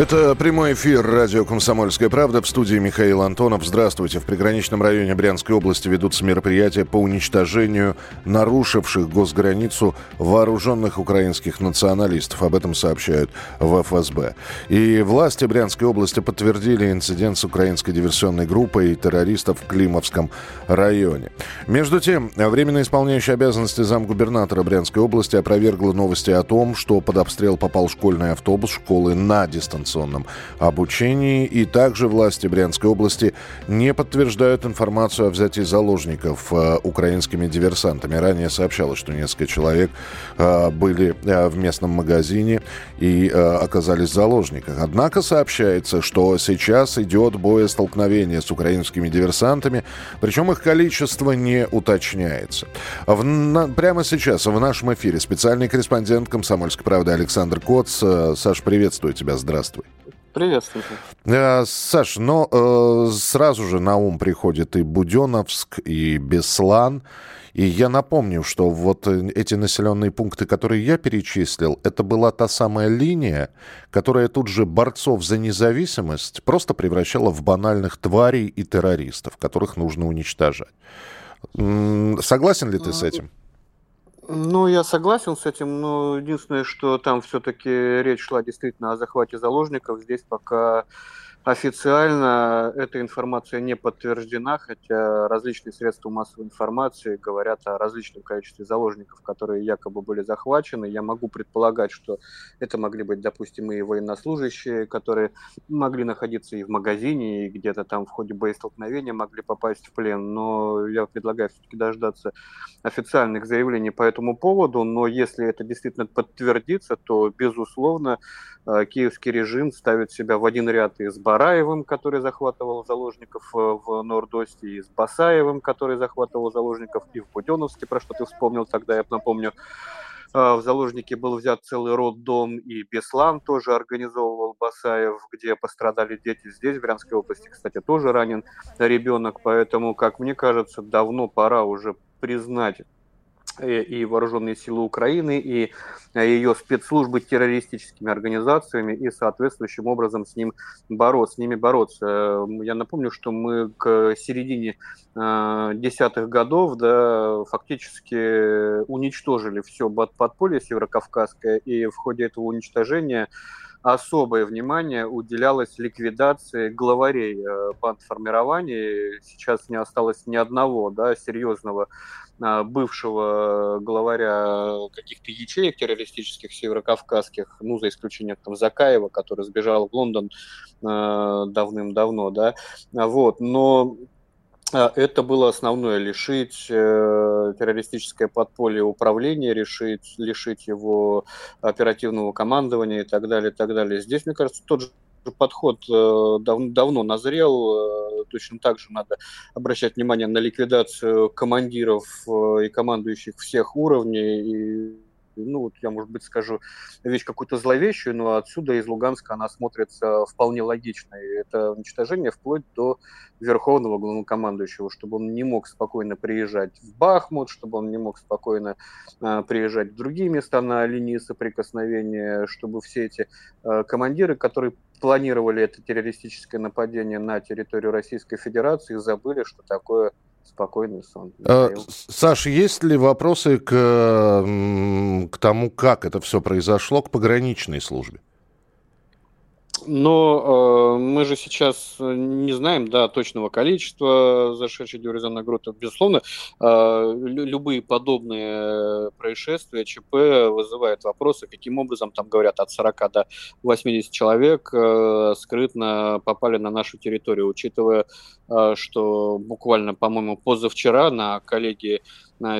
Это прямой эфир радио «Комсомольская правда» в студии Михаил Антонов. Здравствуйте. В приграничном районе Брянской области ведутся мероприятия по уничтожению нарушивших госграницу вооруженных украинских националистов. Об этом сообщают в ФСБ. И власти Брянской области подтвердили инцидент с украинской диверсионной группой террористов в Климовском районе. Между тем, временно исполняющий обязанности замгубернатора Брянской области опровергла новости о том, что под обстрел попал школьный автобус школы на дистанционном дистанционном обучении. И также власти Брянской области не подтверждают информацию о взятии заложников э, украинскими диверсантами. Ранее сообщалось, что несколько человек э, были э, в местном магазине и оказались в заложниках. Однако сообщается, что сейчас идет боестолкновение с украинскими диверсантами, причем их количество не уточняется. В, на, прямо сейчас в нашем эфире специальный корреспондент «Комсомольской правды» Александр Коц. Саш, приветствую тебя, здравствуй. Здравствуй. Приветствую. Э, Саш, но э, сразу же на ум приходит и Буденовск, и Беслан. И я напомню, что вот э, эти населенные пункты, которые я перечислил, это была та самая линия, которая тут же борцов за независимость просто превращала в банальных тварей и террористов, которых нужно уничтожать. Согласен ли ты с этим? Ну, я согласен с этим, но единственное, что там все-таки речь шла действительно о захвате заложников. Здесь пока Официально эта информация не подтверждена, хотя различные средства массовой информации говорят о различном количестве заложников, которые якобы были захвачены. Я могу предполагать, что это могли быть, допустим, и военнослужащие, которые могли находиться и в магазине, и где-то там в ходе боестолкновения могли попасть в плен. Но я предлагаю все-таки дождаться официальных заявлений по этому поводу. Но если это действительно подтвердится, то, безусловно, Э, киевский режим ставит себя в один ряд и с Бараевым, который захватывал заложников э, в Нордосте, и с Басаевым, который захватывал заложников и в Буденовске, про что ты вспомнил тогда, я напомню. Э, в заложники был взят целый роддом, и Беслан тоже организовывал Басаев, где пострадали дети. Здесь, в Брянской области, кстати, тоже ранен ребенок, поэтому, как мне кажется, давно пора уже признать и вооруженные силы Украины, и э, ее спецслужбы террористическими организациями и соответствующим образом с ним бороться, с ними бороться. Э, я напомню, что мы к середине э, десятых годов да, фактически уничтожили все подполье северокавказское, и в ходе этого уничтожения особое внимание уделялось ликвидации главарей бандформирований. Сейчас не осталось ни одного да, серьезного а, бывшего главаря каких-то ячеек террористических северокавказских, ну, за исключением там Закаева, который сбежал в Лондон э, давным-давно, да, вот, но это было основное, лишить э, террористическое подполье управления, решить, лишить его оперативного командования и так далее, и так далее. Здесь, мне кажется, тот же подход э, дав, давно назрел. Э, точно так же надо обращать внимание на ликвидацию командиров и командующих всех уровней и ну, вот я, может быть, скажу вещь какую-то зловещую, но отсюда из Луганска она смотрится вполне логично. И это уничтожение вплоть до верховного главнокомандующего, чтобы он не мог спокойно приезжать в Бахмут, чтобы он не мог спокойно э, приезжать в другие места на линии соприкосновения, чтобы все эти э, командиры, которые планировали это террористическое нападение на территорию Российской Федерации, забыли, что такое спокойный сон. А, Саша, есть ли вопросы к, к тому, как это все произошло, к пограничной службе? Но э, мы же сейчас не знаем да, точного количества зашедших диверсионных групп. Безусловно, э, любые подобные происшествия, ЧП вызывают вопросы, каким образом, там говорят, от 40 до 80 человек э, скрытно попали на нашу территорию, учитывая, э, что буквально, по-моему, позавчера на коллегии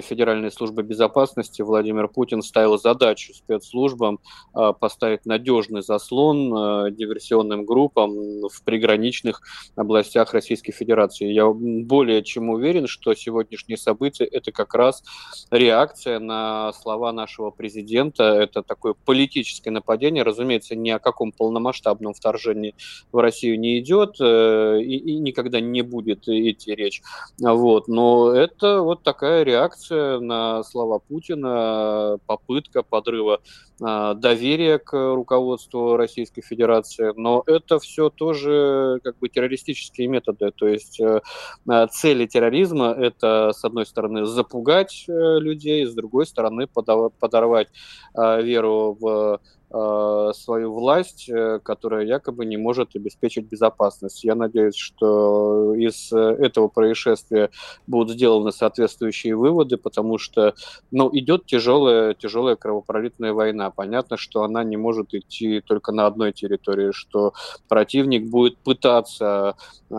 Федеральной службы безопасности Владимир Путин ставил задачу спецслужбам а, поставить надежный заслон а, диверсионным группам в приграничных областях Российской Федерации. Я более чем уверен, что сегодняшние события – это как раз реакция на слова нашего президента. Это такое политическое нападение. Разумеется, ни о каком полномасштабном вторжении в Россию не идет э, и, и никогда не будет идти речь. Вот. Но это вот такая реакция реакция на слова Путина, попытка подрыва а, доверия к руководству Российской Федерации, но это все тоже как бы террористические методы, то есть э, цели терроризма это с одной стороны запугать э, людей, с другой стороны подорвать веру в свою власть, э, которая якобы не может обеспечить безопасность. Я надеюсь, что из этого происшествия будут сделаны соответствующие выводы, потому что ну, идет тяжелая, тяжелая кровопролитная война. Понятно, что она не может идти только на одной территории, что противник будет пытаться э,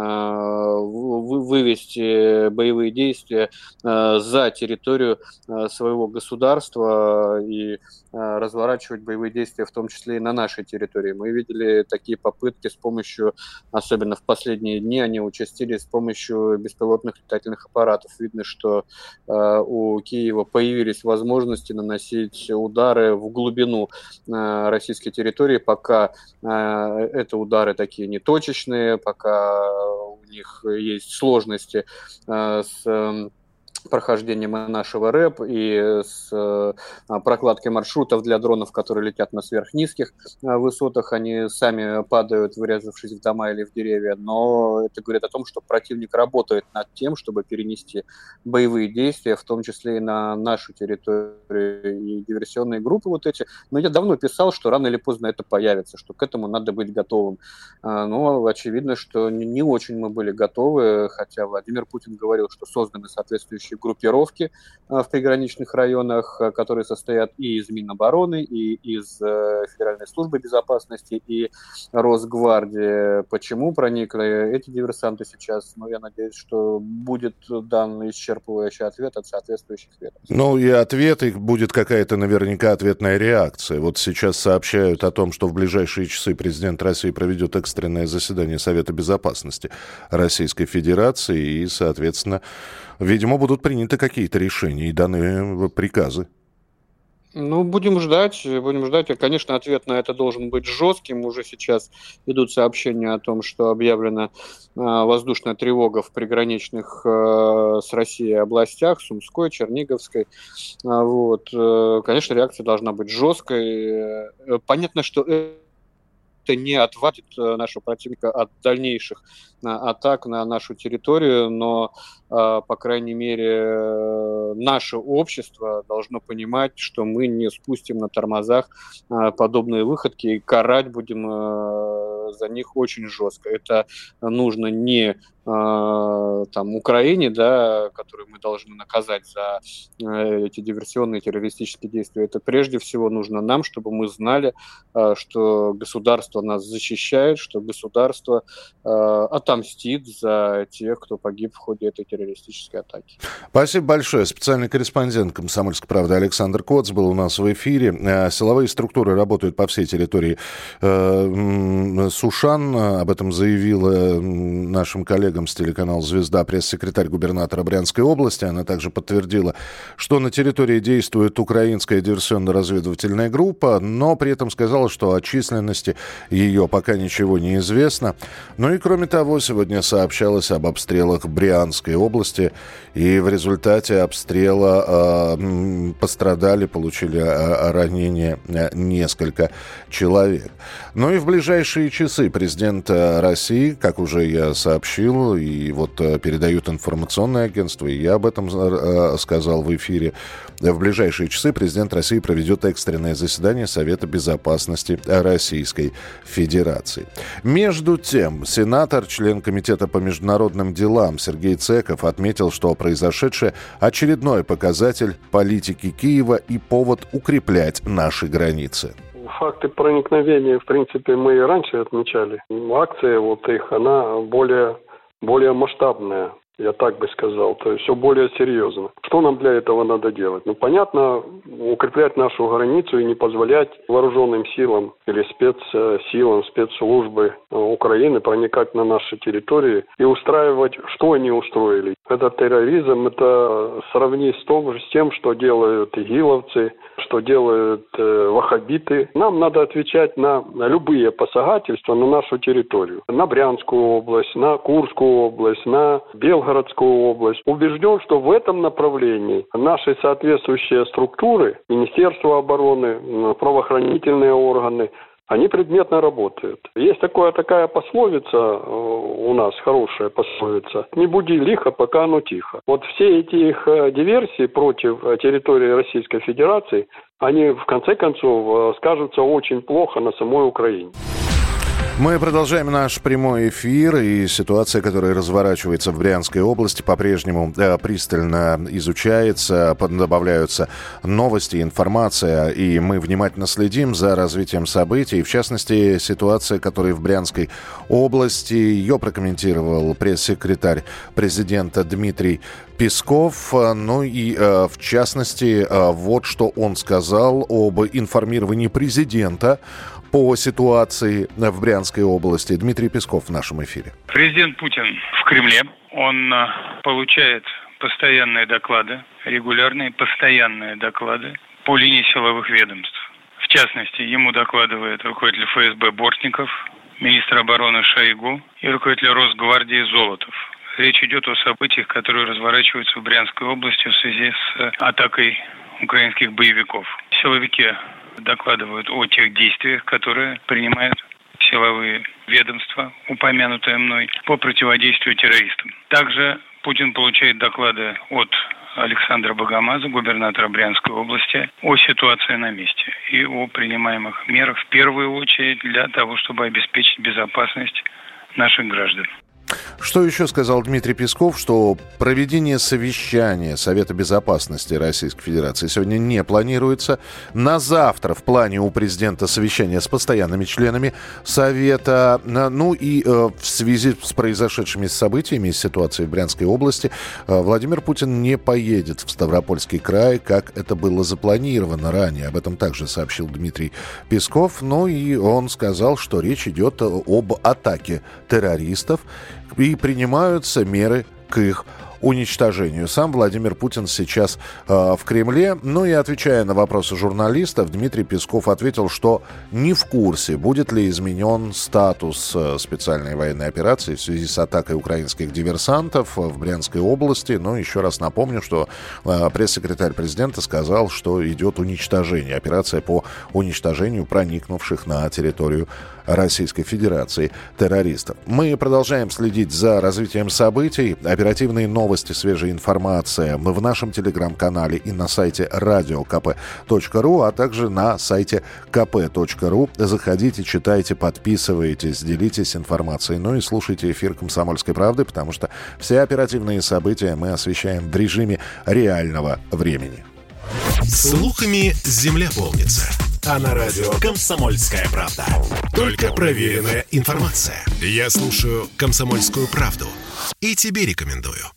вывести боевые действия э, за территорию э, своего государства и Э, разворачивать боевые действия, в том числе и на нашей территории. Мы видели такие попытки с помощью, особенно в последние дни, они участились с помощью беспилотных летательных аппаратов. Видно, что э, у Киева появились возможности наносить удары в глубину э, российской территории, пока э, это удары такие неточечные, пока у них есть сложности э, с э, прохождением нашего рэп и с э, прокладкой маршрутов для дронов, которые летят на сверхнизких э, высотах. Они сами падают, врезавшись в дома или в деревья. Но это говорит о том, что противник работает над тем, чтобы перенести боевые действия, в том числе и на нашу территорию и диверсионные группы вот эти. Но я давно писал, что рано или поздно это появится, что к этому надо быть готовым. Э, но очевидно, что не очень мы были готовы, хотя Владимир Путин говорил, что созданы соответствующие соответствующие группировки э, в приграничных районах, э, которые состоят и из Минобороны, и из э, Федеральной службы безопасности, и Росгвардии. Почему проникли эти диверсанты сейчас? Ну, я надеюсь, что будет дан исчерпывающий ответ от соответствующих ведомств. Ну, и ответ, и будет какая-то наверняка ответная реакция. Вот сейчас сообщают о том, что в ближайшие часы президент России проведет экстренное заседание Совета Безопасности Российской Федерации и, соответственно, видимо, будут приняты какие-то решения и даны приказы. Ну, будем ждать, будем ждать. Конечно, ответ на это должен быть жестким. Уже сейчас идут сообщения о том, что объявлена э, воздушная тревога в приграничных э, с Россией областях, Сумской, Черниговской. А, вот. Э, конечно, реакция должна быть жесткой. Э, понятно, что это не отвадит э, нашего противника от дальнейших э, атак на нашу территорию, но, э, по крайней мере, наше общество должно понимать, что мы не спустим на тормозах подобные выходки и карать будем за них очень жестко. Это нужно не а, там, Украине, да, которую мы должны наказать за э, эти диверсионные террористические действия, это прежде всего нужно нам, чтобы мы знали, а, что государство нас защищает, что государство а, отомстит за тех, кто погиб в ходе этой террористической атаки. Спасибо большое. Специальный корреспондент «Комсомольской правды» Александр Коц был у нас в эфире. Э, силовые структуры работают по всей территории э, Сушан. Об этом заявила нашим коллегам с телеканала «Звезда» пресс-секретарь губернатора Брянской области. Она также подтвердила, что на территории действует украинская диверсионно-разведывательная группа, но при этом сказала, что о численности ее пока ничего не известно. Ну и кроме того, сегодня сообщалось об обстрелах Брянской области, и в результате обстрела э, пострадали, получили э, ранения э, несколько человек. Ну и в ближайшие часы президент России, как уже я сообщил, и вот э, передают информационное агентство, и я об этом э, сказал в эфире. В ближайшие часы президент России проведет экстренное заседание Совета Безопасности Российской Федерации. Между тем, сенатор, член Комитета по международным делам Сергей Цеков отметил, что произошедшее очередной показатель политики Киева и повод укреплять наши границы факты проникновения, в принципе, мы и раньше отмечали. Акция вот их, она более более масштабная, я так бы сказал, то есть все более серьезно. Что нам для этого надо делать? Ну, понятно, укреплять нашу границу и не позволять вооруженным силам или спецсилам, спецслужбы Украины проникать на наши территории и устраивать, что они устроили. Это терроризм, это сравнить с, том, с тем, что делают игиловцы, что делают э, ваххабиты. Нам надо отвечать на любые посягательства на нашу территорию. На Брянскую область, на Курскую область, на Белгород Белгородскую область. Убежден, что в этом направлении наши соответствующие структуры, Министерство обороны, правоохранительные органы, они предметно работают. Есть такое, такая пословица э, у нас, хорошая пословица. Не буди лихо, пока оно тихо. Вот все эти их э, диверсии против э, территории Российской Федерации, они в конце концов скажутся очень плохо на самой Украине. Мы продолжаем наш прямой эфир, и ситуация, которая разворачивается в Брянской области, по-прежнему э, пристально изучается, добавляются новости, информация, и мы внимательно следим за развитием событий. В частности, ситуация, которая в Брянской области, ее прокомментировал пресс-секретарь президента Дмитрий Песков. Ну и, э, в частности, э, вот что он сказал об информировании президента по ситуации в Брянской области. Дмитрий Песков в нашем эфире. Президент Путин в Кремле. Он э, получает постоянные доклады, регулярные постоянные доклады по линии силовых ведомств. В частности, ему докладывает руководитель ФСБ Бортников, министр обороны Шойгу и руководитель Росгвардии Золотов. Речь идет о событиях, которые разворачиваются в Брянской области в связи с э, атакой украинских боевиков. Силовики докладывают о тех действиях, которые принимают силовые ведомства, упомянутые мной, по противодействию террористам. Также Путин получает доклады от Александра Богомаза, губернатора Брянской области, о ситуации на месте и о принимаемых мерах в первую очередь для того, чтобы обеспечить безопасность наших граждан. Что еще сказал Дмитрий Песков, что проведение совещания Совета Безопасности Российской Федерации сегодня не планируется. На завтра в плане у президента совещание с постоянными членами Совета. Ну и э, в связи с произошедшими событиями и ситуацией в Брянской области э, Владимир Путин не поедет в Ставропольский край, как это было запланировано ранее. Об этом также сообщил Дмитрий Песков. Ну и он сказал, что речь идет об атаке террористов и принимаются меры к их уничтожению. Сам Владимир Путин сейчас э, в Кремле. Ну и отвечая на вопросы журналистов, Дмитрий Песков ответил, что не в курсе, будет ли изменен статус э, специальной военной операции в связи с атакой украинских диверсантов в Брянской области. Но еще раз напомню, что э, пресс-секретарь президента сказал, что идет уничтожение, операция по уничтожению проникнувших на территорию Российской Федерации террористов. Мы продолжаем следить за развитием событий. Оперативные новости новости, свежая информация в нашем телеграм-канале и на сайте radiokp.ru, а также на сайте kp.ru. Заходите, читайте, подписывайтесь, делитесь информацией. Ну и слушайте эфир «Комсомольской правды», потому что все оперативные события мы освещаем в режиме реального времени. Слухами земля полнится. А на радио «Комсомольская правда». Только проверенная информация. Я слушаю «Комсомольскую правду» и тебе рекомендую.